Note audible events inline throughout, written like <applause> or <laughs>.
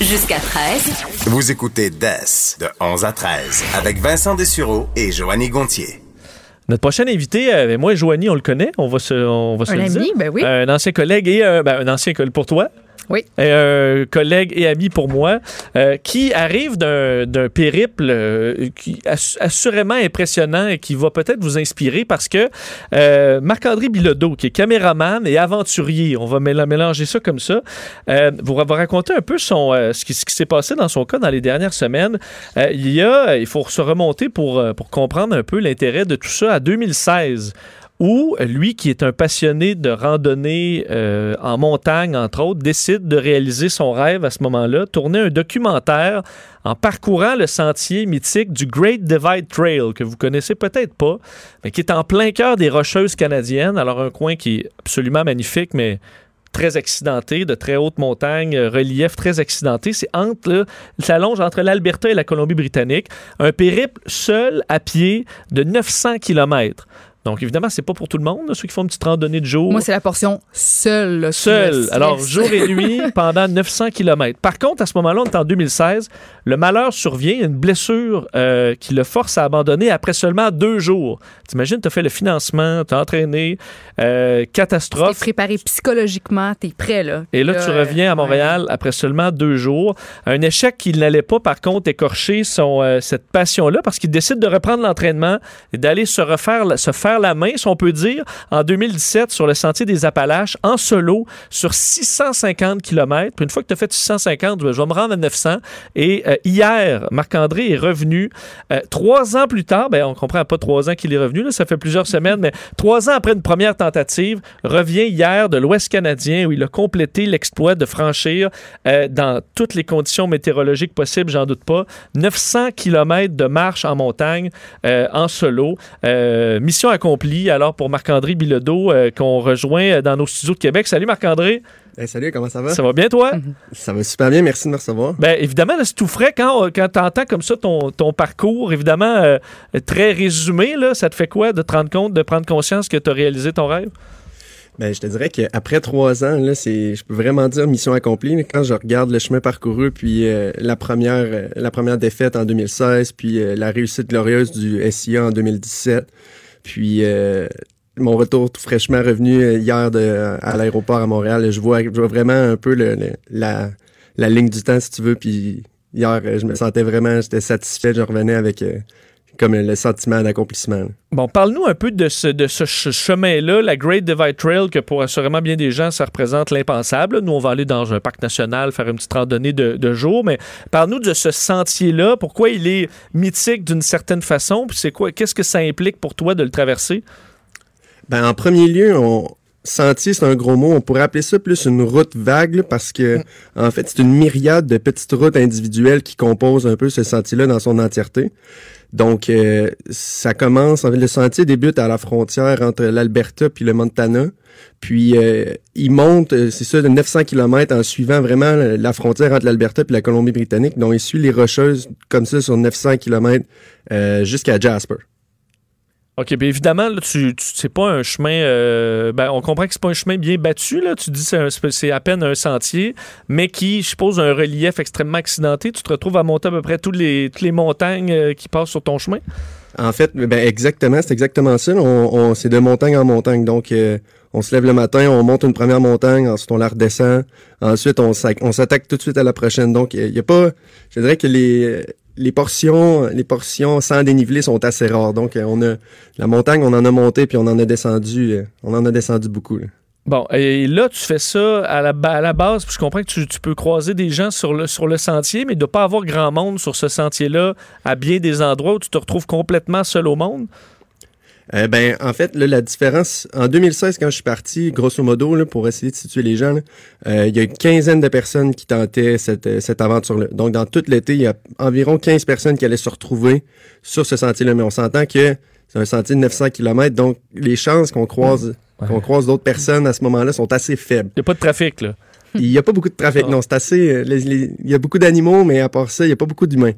Jusqu'à 13. Vous écoutez DES de 11 à 13 avec Vincent Dessureau et Joanny Gontier. Notre prochain invité, euh, moi et Joanie, on le connaît, on va se, on va se Un le ami, dire. ben oui. Un ancien collègue et euh, ben, un ancien collègue pour toi. Oui. Et un collègue et ami pour moi, euh, qui arrive d'un périple euh, qui ass- assurément impressionnant et qui va peut-être vous inspirer parce que euh, Marc-André Bilodeau, qui est caméraman et aventurier, on va mél- mélanger ça comme ça, euh, vous va raconter un peu euh, ce qui, s'est passé dans son cas dans les dernières semaines. Euh, il y a, il faut se remonter pour, euh, pour comprendre un peu l'intérêt de tout ça à 2016 où lui, qui est un passionné de randonnée euh, en montagne, entre autres, décide de réaliser son rêve à ce moment-là, tourner un documentaire en parcourant le sentier mythique du Great Divide Trail, que vous connaissez peut-être pas, mais qui est en plein cœur des Rocheuses canadiennes. Alors, un coin qui est absolument magnifique, mais très accidenté, de très hautes montagnes, euh, relief très accidenté. C'est entre, ça longe entre l'Alberta et la Colombie-Britannique. Un périple seul à pied de 900 km. Donc, évidemment, c'est pas pour tout le monde, là, ceux qui font une petite randonnée de jour. Moi, c'est la portion seule. là, qui Seul. me stresse. Alors, jour et nuit <laughs> pendant 900 km. Par contre, à ce moment-là, on est en 2016. Le malheur survient, une blessure euh, qui le force à abandonner après seulement deux jours. T'imagines, t'as fait le financement, t'as entraîné, euh, T'es catastrophe. préparé psychologiquement, t'es prêt, là. Et là, tu reviens à Montréal après seulement deux jours. Un échec qui n'allait pas, par contre, écorcher son, euh, cette passion-là parce qu'il décide de reprendre l'entraînement et d'aller se refaire, se faire la main, si on peut dire, en 2017 sur le sentier des Appalaches, en solo, sur 650 km. Puis une fois que tu as fait 650, ben, je vais me rendre à 900. Et euh, hier, Marc-André est revenu. Euh, trois ans plus tard, ben, on comprend pas trois ans qu'il est revenu, là, ça fait plusieurs semaines, mais trois ans après une première tentative, revient hier de l'Ouest canadien où il a complété l'exploit de franchir euh, dans toutes les conditions météorologiques possibles, j'en doute pas, 900 km de marche en montagne en solo. Mission accomplie alors pour Marc-André Bilodeau euh, qu'on rejoint dans nos studios de Québec. Salut Marc-André, Hey, salut, comment ça va? ça va bien toi? <laughs> Ça va super bien, merci de me recevoir. Ben, évidemment, c'est tout frais quand, quand tu entends comme ça ton, ton parcours, évidemment, euh, très résumé, là, ça te fait quoi de te rendre compte, de prendre conscience que tu as réalisé ton rêve? Ben, je te dirais qu'après trois ans, là, c'est, je peux vraiment dire mission accomplie. là. Quand je regarde le chemin parcouru, puis euh, la première, euh, la première défaite en 2016, puis euh, la réussite glorieuse du SIA en 2017, puis euh, mon retour tout fraîchement revenu euh, hier de, à l'aéroport à Montréal, je vois, je vois vraiment un peu le, la, la ligne du temps, si tu veux. Puis hier, euh, je me sentais vraiment, j'étais satisfait, je revenais avec comme le sentiment d'accomplissement. Bon, parle-nous un peu de ce, de ce ch- chemin-là, la Great Divide Trail, que pour assurément bien des gens, ça représente l'impensable. Nous, on va aller dans un parc national, faire une petite randonnée de, de jour, mais parle-nous de ce sentier-là, pourquoi il est mythique d'une certaine façon, puis c'est quoi, qu'est-ce que ça implique pour toi de le traverser? Ben, en premier lieu, on, sentier, c'est un gros mot. On pourrait appeler ça plus une route vague, là, parce que, en fait, c'est une myriade de petites routes individuelles qui composent un peu ce sentier-là dans son entièreté. Donc, euh, ça commence, en fait, le sentier débute à la frontière entre l'Alberta puis le Montana. Puis, euh, il monte, euh, c'est ça, de 900 km en suivant vraiment la frontière entre l'Alberta puis la Colombie-Britannique. Donc, il suit les Rocheuses comme ça sur 900 km euh, jusqu'à Jasper. OK, bien évidemment, là, tu, c'est pas un chemin. euh, ben, on comprend que c'est pas un chemin bien battu. Là. Tu dis que c'est à peine un sentier, mais qui, je suppose, un relief extrêmement accidenté. Tu te retrouves à monter à peu près toutes les, toutes les montagnes euh, qui passent sur ton chemin? En fait, ben exactement, c'est exactement ça. On, c'est de montagne en montagne. Donc, euh, on se lève le matin, on monte une première montagne, ensuite on la redescend, ensuite on, s'attaque tout de suite à la prochaine. Donc, il y a pas, je dirais que les les portions, sans dénivelé sont assez rares. Donc, euh, on a la montagne, on en a monté puis on en a descendu, euh, on en a descendu beaucoup. Bon, et là, tu fais ça à la, base, puis je comprends que tu, peux croiser des gens sur le, sur le sentier, mais il ne pas avoir grand monde sur ce sentier-là à bien des endroits où tu te retrouves complètement seul au monde. Euh, ben, en fait, là, la différence, en 2016, quand je suis parti, grosso modo, là, pour essayer de situer les gens, là, euh, il y a une quinzaine de personnes qui tentaient cette, euh, cette aventure-là. Donc, dans tout l'été, il y a environ 15 personnes qui allaient se retrouver sur ce sentier-là. Mais on s'entend que c'est un sentier de 900 km, donc les chances qu'on croise, qu'on croise d'autres personnes à ce moment-là sont assez faibles. Il n'y a pas de trafic, là. <laughs> Il n'y a pas beaucoup de trafic, Ah. non. C'est assez. euh, il y a beaucoup d'animaux, mais à part ça, il n'y a pas beaucoup d'humains.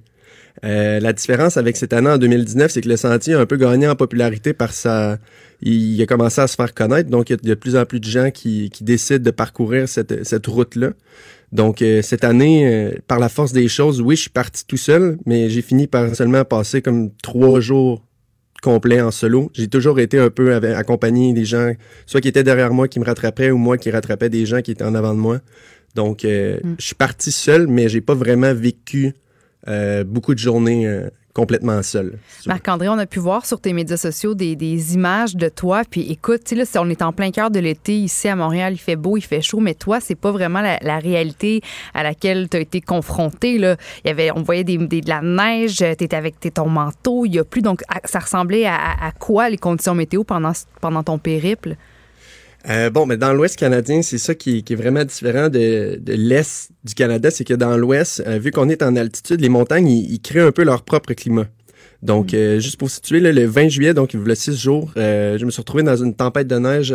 Euh, la différence avec cette année en 2019, c'est que le sentier a un peu gagné en popularité par sa... Il a commencé à se faire connaître, donc il y a de plus en plus de gens qui, qui décident de parcourir cette, cette route-là. Donc euh, cette année, euh, par la force des choses, oui, je suis parti tout seul, mais j'ai fini par seulement passer comme trois jours complets en solo. J'ai toujours été un peu avec- accompagné des gens, soit qui étaient derrière moi qui me rattrapaient ou moi qui rattrapais des gens qui étaient en avant de moi. Donc euh, Mm. je suis parti seul, mais j'ai pas vraiment vécu euh, beaucoup de journées euh, complètement seul. Marc-André, on a pu voir sur tes médias sociaux des, images de toi. Puis écoute, on est en plein cœur de l'été ici à Montréal. Il fait beau, il fait chaud, mais toi, c'est pas vraiment la, réalité à laquelle tu as été confronté. On voyait de la neige, tu étais avec ton manteau, il y a plus. Donc, ça ressemblait à, quoi les conditions météo pendant ton périple? Euh, bon, mais dans l'Ouest canadien, c'est ça qui, qui est vraiment différent de, de l'Est du Canada, c'est que dans l'Ouest, euh, vu qu'on est en altitude, les montagnes, ils, ils créent un peu leur propre climat. Donc, euh, juste pour situer, là, le 20 juillet, donc il y a six jours, je me suis retrouvé dans une tempête de neige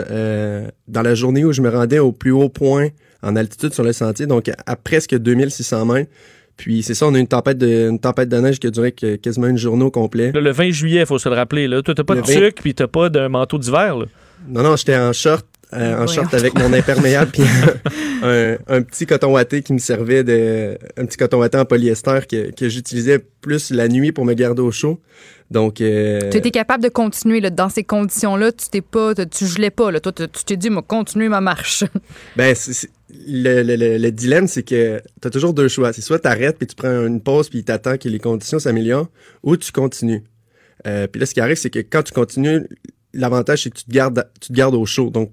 dans la journée où je me rendais au plus haut point en altitude sur le sentier, donc à, à presque 2600 mètres. Puis c'est ça, on a eu une tempête de, une tempête de neige qui a duré quasiment une journée au complet. Là, le 20 juillet, il faut se le rappeler. Là. Toi, t'as pas Le de 20. sucre puis t'as pas d'un manteau d'hiver. Non, non, j'étais en short, euh, en short avec mon imperméable puis un, un petit coton watté qui me servait de un petit coton watté en polyester que, que j'utilisais plus la nuit pour me garder au chaud. Donc euh, Tu étais capable de continuer là, dans ces conditions-là. Tu t'es pas, tu gelais pas. Là. Toi, tu t'es dit, moi, continuer ma marche. <laughs> ben le, le dilemme c'est que tu as toujours deux choix, c'est soit tu arrêtes puis tu prends une pause puis t'attends que les conditions s'améliorent ou tu continues. Euh, puis là ce qui arrive c'est que quand tu continues, l'avantage c'est que tu te gardes tu te gardes au chaud. Donc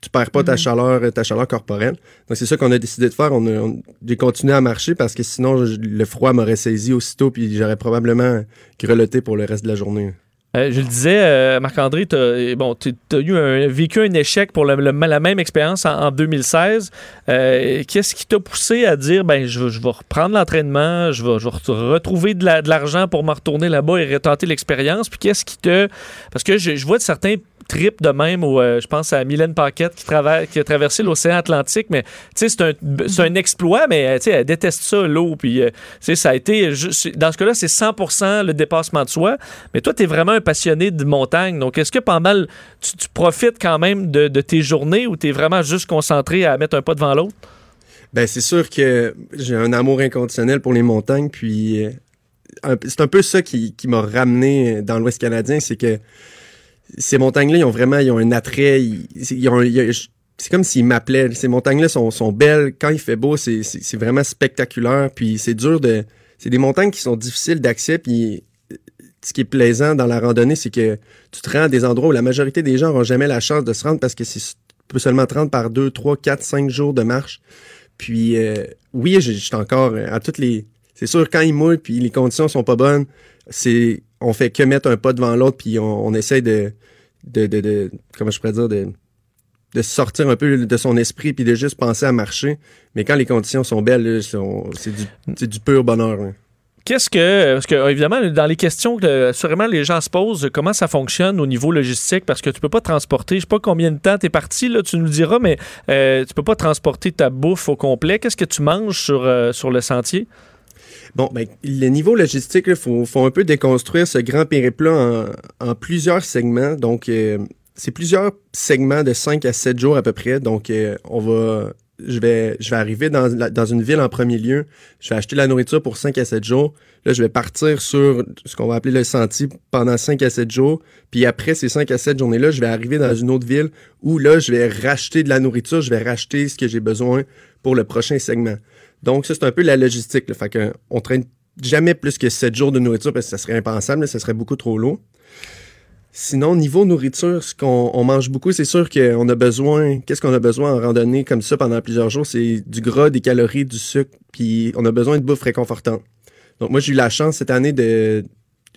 tu perds pas ta Mhm. chaleur, ta chaleur corporelle. Donc c'est ça qu'on a décidé de faire. On j'ai continué à marcher parce que sinon je- le froid m'aurait saisi aussitôt puis j'aurais probablement grelotté pour le reste de la journée. Euh, je le disais, euh, Marc-André, tu as, bon, t'es- t'as eu un, vécu un échec pour le- le- la même expérience en, en 2016. Euh, Qu'est-ce qui t'a poussé à dire, ben, je, vais- je vais reprendre l'entraînement, je vais, je vais re- retrouver de la- de l'argent pour me retourner là-bas et retenter l'expérience? Puis qu'est-ce qui te... Parce que je, je vois de certains trips de même où euh, je pense à Mylène Paquette qui, qui a traversé l'océan Atlantique, mais tu sais, c'est un, exploit, mais euh, elle déteste ça, l'eau. Puis, euh, ça a été, dans ce cas-là, c'est 100% le dépassement de soi. Mais toi, tu es vraiment un passionné de montagne. Donc, est-ce que pendant le- tu, profites quand même de, tes journées ou tu es vraiment juste concentré à mettre un pas devant l'autre? Ben c'est sûr que j'ai un amour inconditionnel pour les montagnes, puis c'est un peu ça qui m'a ramené dans l'Ouest canadien, c'est que ces montagnes-là, ils ont vraiment ils ont un attrait, c'est comme s'ils m'appelaient. Ces montagnes-là sont, belles. Quand il fait beau, c'est, vraiment spectaculaire. Puis c'est dur de. C'est des montagnes qui sont difficiles d'accès. Puis euh, ce qui est plaisant dans la randonnée, c'est que tu te rends à des endroits où la majorité des gens n'auront jamais la chance de se rendre parce que c'est seulement te rendre par 2, 3, 4, 5 jours de marche. Puis euh, oui, j'étais encore euh, à toutes les. C'est sûr, quand il mouille puis les conditions sont pas bonnes, c'est on fait que mettre un pas devant l'autre puis on, essaie de, de, de, comment je pourrais dire de de sortir un peu de son esprit puis de juste penser à marcher. Mais quand les conditions sont belles, c'est du, du pur bonheur. là. Qu'est-ce que. Parce que, euh, évidemment, dans les questions que sûrement les gens se posent, comment ça fonctionne au niveau logistique, parce que tu peux pas transporter, je sais pas combien de temps tu es parti, là, tu nous diras, mais euh, tu peux pas transporter ta bouffe au complet. Qu'est-ce que tu manges sur, euh, sur le sentier? Bon, ben, le niveau logistique, il faut, faut un peu déconstruire ce grand périple-là en, en plusieurs segments. Donc, euh, c'est plusieurs segments de 5 à 7 jours à peu près. Donc, euh, on va, je vais, je vais arriver dans, dans une ville en premier lieu. Je vais acheter la nourriture pour 5 à 7 jours. Là, je vais partir sur ce qu'on va appeler le sentier pendant 5 à 7 jours. Puis après ces 5 à 7 journées-là, je vais arriver dans une autre ville où là, je vais racheter de la nourriture. Je vais racheter ce que j'ai besoin pour le prochain segment. Donc, ça, c'est un peu la logistique. Là. Fait qu'on on traîne jamais plus que 7 jours de nourriture parce que ça serait impensable, là, ça serait beaucoup trop lourd. Sinon, niveau nourriture, ce qu'on on mange beaucoup, c'est sûr qu'on a besoin. Qu'est-ce qu'on a besoin en randonnée comme ça pendant plusieurs jours? C'est du gras, des calories, du sucre, puis on a besoin de bouffe réconfortante. Donc, moi, j'ai eu la chance cette année de.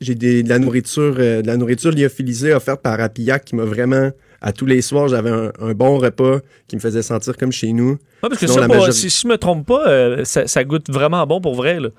J'ai de la nourriture, euh, de la nourriture lyophilisée offerte par Apillac qui m'a vraiment. À tous les soirs, j'avais un, un bon repas qui me faisait sentir comme chez nous. Ouais, parce que ça, majorité- si je me trompe pas, euh, ça, ça goûte vraiment bon pour vrai. Là.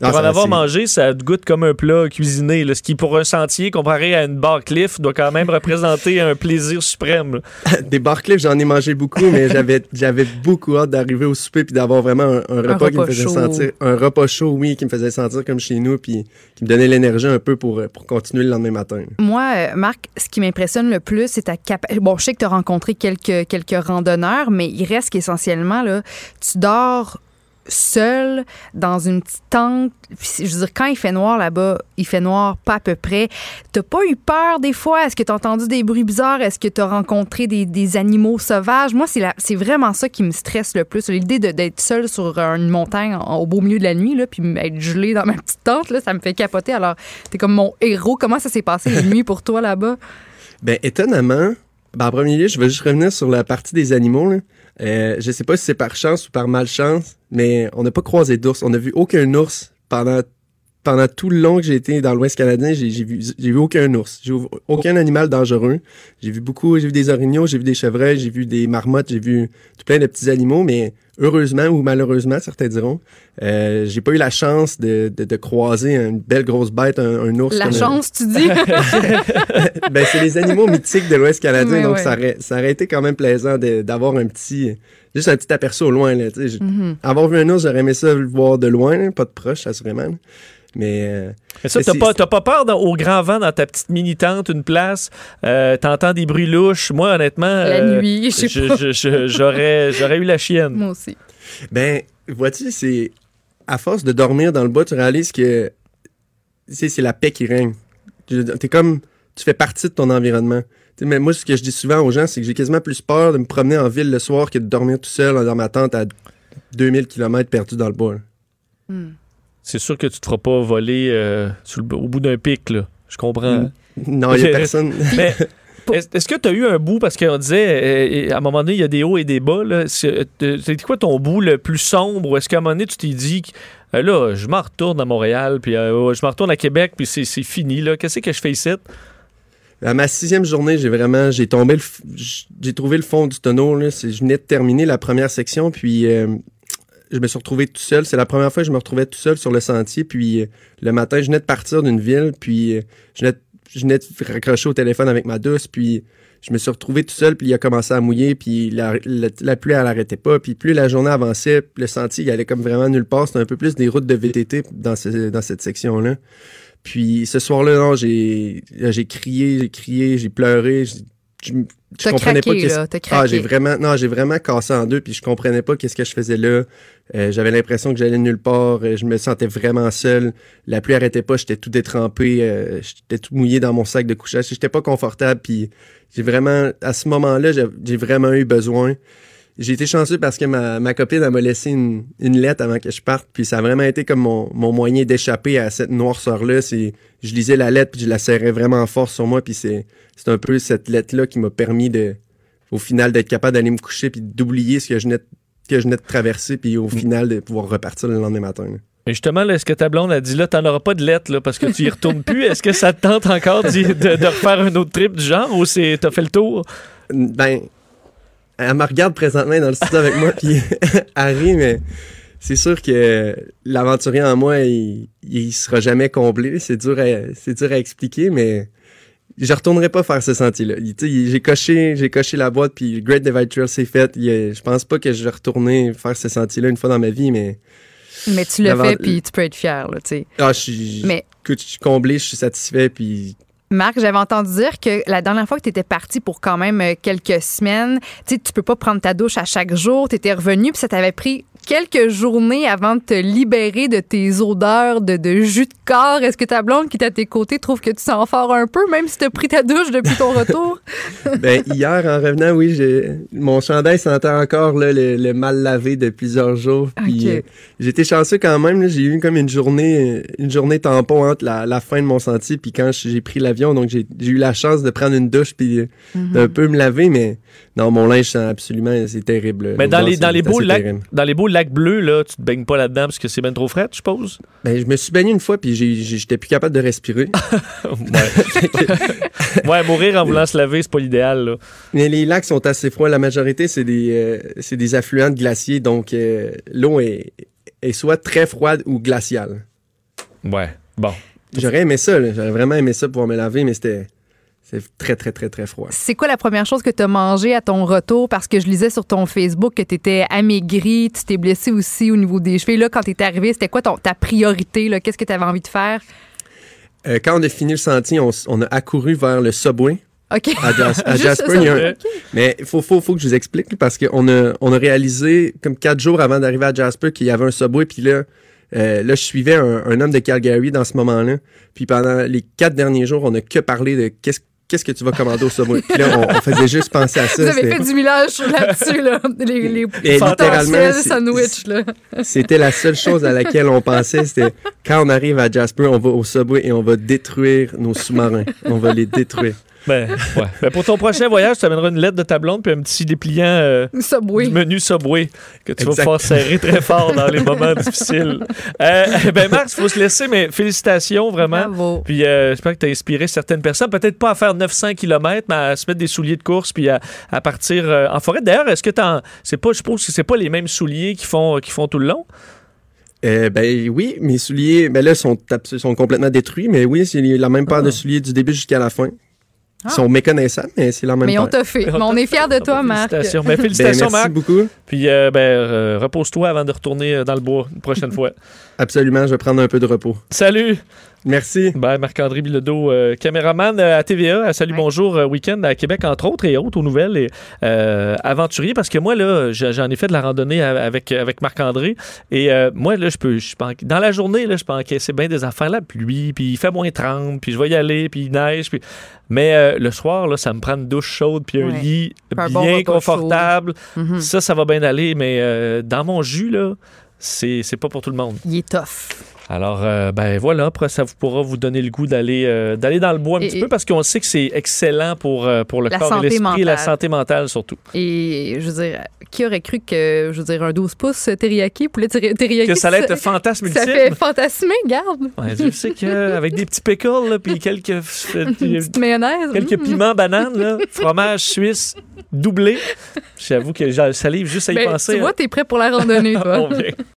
Ah, Pour en ça, avoir mangé, ça goûte comme un plat cuisiné. là, ce qui, pour un sentier, comparé à une bar cliff, doit quand même représenter un plaisir suprême. <laughs> Des Barclays, j'en ai mangé beaucoup, mais j'avais j'avais beaucoup hâte d'arriver au souper puis d'avoir vraiment un, un repas qui me faisait chaud. sentir un repas chaud, oui, qui me faisait sentir comme chez nous puis qui me donnait l'énergie un peu pour pour continuer le lendemain matin. Moi, euh, Marc, ce qui m'impressionne le plus, c'est ta capacité. Bon, je sais que tu as rencontré quelques, quelques randonneurs, mais il reste qu'essentiellement, là, tu dors seul dans une petite tente. Je veux dire, quand il fait noir là-bas, il fait noir pas à peu près. T'as pas eu peur des fois? Est-ce que t'as entendu des bruits bizarres? Est-ce que t'as rencontré des, des animaux sauvages? Moi, c'est la- c'est vraiment ça qui me stresse le plus. L'idée d'être seul sur une montagne en- au beau milieu de la nuit, là, puis être gelé dans ma petite tente, là, ça me fait capoter. Alors, t'es comme mon héros. Comment ça s'est passé les <laughs> nuits pour toi là-bas? Ben étonnamment, ben, en premier lieu, je vais juste revenir sur la partie des animaux. Là. Euh, je sais pas si c'est par chance ou par malchance, mais on n'a pas croisé d'ours. On n'a vu aucun ours pendant pendant tout le long que j'ai été dans l'Ouest canadien. J'ai vu j'ai vu aucun ours. J'ai vu aucun animal dangereux. J'ai vu beaucoup. J'ai vu des orignaux, j'ai vu des chevreuils, j'ai vu des marmottes, j'ai vu tout plein de petits animaux, mais heureusement ou malheureusement, certains diront, euh, j'ai pas eu la chance de, de, de croiser une belle grosse bête, un, un ours. La chance, tu dis? <laughs> ben, c'est les animaux mythiques de l'Ouest canadien, donc ouais. Ça, aurait, ça aurait été quand même plaisant d'avoir un petit, juste un petit aperçu au loin. Là. Mhm. Avoir vu un ours, j'aurais aimé ça le voir de loin, là, pas de proche, assurément. là. Mais euh, Mais ça, t'as pas, t'as pas peur dans- au grand vent dans ta petite mini-tente, une place, euh, t'entends des bruits louches? Moi, honnêtement, La euh, nuit, j'aurais, j'aurais eu la chienne. Moi aussi. ben, vois-tu, c'est à force de dormir dans le bois, tu réalises que tu sais, c'est la paix qui règne. Tu es comme, tu fais partie de ton environnement. Mais moi, ce que je dis souvent aux gens, c'est que j'ai quasiment plus peur de me promener en ville le soir que de dormir tout seul dans ma tente à 2000 km perdu dans le bois. C'est sûr que tu te feras pas voler euh, sur le- au bout d'un pic, là. Je comprends. Non, il y a personne. <laughs> Mais <laughs> est-ce que tu as eu un bout, parce qu'on disait, euh, à un moment donné, il y a des hauts et des bas. C'est euh, quoi ton bout le plus sombre? Est-ce qu'à un moment donné, tu t'es dit, euh, là, je m'en retourne à Montréal, puis euh, je m'en retourne à Québec, puis c'est fini, là. Qu'est-ce que je fais ici? À ma sixième journée, j'ai vraiment, j'ai tombé, j'ai trouvé le fond du tonneau. Là. Je venais de terminer la première section, puis je me suis retrouvé tout seul. C'est la première fois que je me retrouvais tout seul sur le sentier. Puis euh, le matin, je venais de partir d'une ville, puis euh, je venais, de- raccrocher au téléphone avec ma douce, puis je me suis retrouvé tout seul, puis il a commencé à mouiller, puis la, pluie, elle arrêtait pas. Puis plus la journée avançait, le sentier, il allait comme vraiment nulle part. C'était un peu plus des routes de VTT dans, ce- dans cette section-là. Puis ce soir-là, j'ai crié, j'ai crié, j'ai pleuré. Je, comprenais pas craqué, là. Ah, j'ai vraiment, non, j'ai vraiment cassé en deux, puis je comprenais pas qu'est-ce que je faisais là. Euh, J'avais l'impression que j'allais nulle part. euh, je me sentais vraiment seul. La pluie arrêtait pas. J'étais tout détrempé. euh, j'étais tout mouillé dans mon sac de couchage. J'étais pas confortable. Puis j'ai vraiment, à ce moment-là, j'ai vraiment eu besoin. J'ai été chanceux parce que ma, ma copine elle m'a laissé une, une lettre avant que je parte. Puis ça a vraiment été comme mon, mon moyen d'échapper à cette noirceur-là. C'est, je lisais la lettre puis je la serrais vraiment fort sur moi. Puis c'est, c'est un peu cette lettre-là qui m'a permis de, au final, d'être capable d'aller me coucher puis d'oublier ce que je venais de, que je venais de traverser puis au final de pouvoir repartir le lendemain matin. là. Mais justement, là, est-ce que ta blonde a dit là, t'en auras pas de lettres, là, parce que tu y retournes plus? Est-ce que ça te tente encore d'y- de, de refaire un autre trip du genre ou c'est t'as fait le tour? Ben, elle me regarde présentement dans le studio avec moi, puis <laughs> elle rit, mais c'est sûr que l'aventurier en moi, il, il sera jamais comblé. C'est dur à, c'est dur à expliquer, mais je retournerai pas faire ce sentier-là. Il- J'ai coché, j'ai coché la boîte, puis Great Divide Trail c'est fait. Il je pense pas que je vais retourner faire ce sentier-là une fois dans ma vie, mais Mais tu le L'avant- fais, puis tu peux être fier, là, tu sais. ah, je suis, Mais écoute, je suis comblé, je suis satisfait, puis Marc, j'avais entendu dire que la dernière fois que tu étais parti pour quand même euh, quelques semaines, tu tu peux pas prendre ta douche à chaque jour, tu étais revenu, puis ça t'avait pris quelques journées avant de te libérer de tes odeurs de, de jus de corps. Est-ce que ta blonde qui est à tes côtés trouve que tu sens fort un peu, même si tu as pris ta douche depuis ton retour? <laughs> Ben, hier, en revenant, oui, mon chandail sentait encore là, le, le mal lavé de plusieurs jours. Puis Ok. euh, j'étais chanceux quand même. J'ai eu comme une journée, une journée tampon entre la, la fin de mon sentier puis quand j'ai pris l'avion. Donc j'ai eu la chance de prendre une douche puis Mhm. d'un peu me laver. Mais non, mon linge sent absolument, c'est terrible. Mais dans les, dans les beaux lacs, terrible. dans les beaux lacs bleus, là, tu te baignes pas là-dedans parce que c'est bien trop frais, je suppose? Ben, je me suis baigné une fois puis j'étais plus capable de respirer. <laughs> ouais. ouais, mourir en voulant se laver, c'est pas l'idéal, là. Mais les lacs sont assez froids. La majorité, c'est des, euh, c'est des affluents de glaciers. Donc, euh, l'eau est, est soit très froide ou glaciale. Ouais. Bon. J'aurais aimé ça, j'aurais vraiment aimé ça pouvoir me laver, mais c'était c'est très, très, très, très froid. C'est quoi la première chose que tu as mangé à ton retour? Parce que je lisais sur ton Facebook que tu étais amaigri, tu t'es blessé aussi au niveau des cheveux. Là, quand tu étais arrivé, c'était quoi ton, ta priorité? Qu'est-ce que tu avais envie de faire? Euh, quand on a fini le sentier, on, a accouru vers le Subway. OK. À, Jas- à <laughs> Jasper, il y a un-. Mais il faut, faut, faut que je vous explique parce qu'on a, on a réalisé comme quatre jours avant d'arriver à Jasper qu'il y avait un Subway. Puis là, euh, là, je suivais un, un homme de Calgary dans ce moment-là. Puis pendant les quatre derniers jours, on n'a que parlé de qu'est-ce qu'est-ce que tu vas commander au Subway. Puis là, on, on faisait juste penser à ça. Vous avez C'était- fait du millage là-dessus, là. Les, les Et littéralement, sandwichs, là. C'était la seule chose à laquelle on pensait. C'était quand on arrive à Jasper, on va au Subway et on va détruire nos sous-marins. On va les détruire. Ben, <laughs> ouais. Ben, pour ton prochain voyage, tu amèneras une lettre de ta blonde puis un petit dépliant euh, Subway. du menu Subway que tu vas pouvoir serrer très <laughs> fort dans les moments difficiles. Euh, ben, Max, il faut se laisser, mais félicitations vraiment. Bravo. Puis euh, j'espère que tu as inspiré certaines personnes, peut-être pas à faire 900 km, mais à se mettre des souliers de course puis à, à partir euh, en forêt. D'ailleurs, est-ce que t'en, c'est pas, je suppose que c'est pas les mêmes souliers qui font, qui font tout le long? Euh, ben oui, mes souliers, ben là, sont, sont complètement détruits, mais oui, c'est la même paire de souliers du début jusqu'à la fin. Ils Ah. sont méconnaissables, mais c'est la même Mais on t'a fait. Mais on est fiers de toi, Marc. Félicitations. Ben, <laughs> Ben, félicitations, merci Marc. beaucoup. Puis euh, ben, euh, repose-toi avant de retourner euh, dans le bois une prochaine <laughs> fois. Absolument, je vais prendre un peu de repos. Salut! Merci. Ben, Marc-André Bilodeau, euh, caméraman euh, à TVA, à Salut Ouais. Bonjour euh, Week-end à Québec, entre autres, et autres aux nouvelles, et euh, aventurier, parce que moi, là, je- j'en ai fait de la randonnée avec, avec Marc-André, et euh, moi, là, je peux, je dans la journée, là, je peux encaisser bien des affaires, la pluie, puis il fait moins 30, puis je vais y aller, puis il neige, puis... Mais euh, le soir, là, ça me prend une douche chaude, puis un Ouais. lit Un bon bien confortable. Mhm. Ça, ça va bien aller, mais euh, dans mon jus, là, c'est c'est pas pour tout le monde. Il est tough. Alors, euh, ben voilà, après, ça vous pourra vous donner le goût d'aller euh, d'aller dans le bois un Et- petit peu parce qu'on sait que c'est excellent pour, euh, pour le corps et l'esprit et la santé mentale surtout. Et je veux dire, qui aurait cru que, je veux dire, un 12 pouces teriyaki, poulet teri- teriyaki, Que ça allait être fantasme ça ultime. fait fantasmer, garde. Ouais, je sais qu'avec <laughs> des petits pickles, là, puis quelques, petite mayonnaise. quelques mm. piments bananes, là, fromage suisse doublé. J'avoue que j'ai salive juste à y Ben, penser. tu vois, hein. t'es prêt pour la randonnée, <laughs> toi.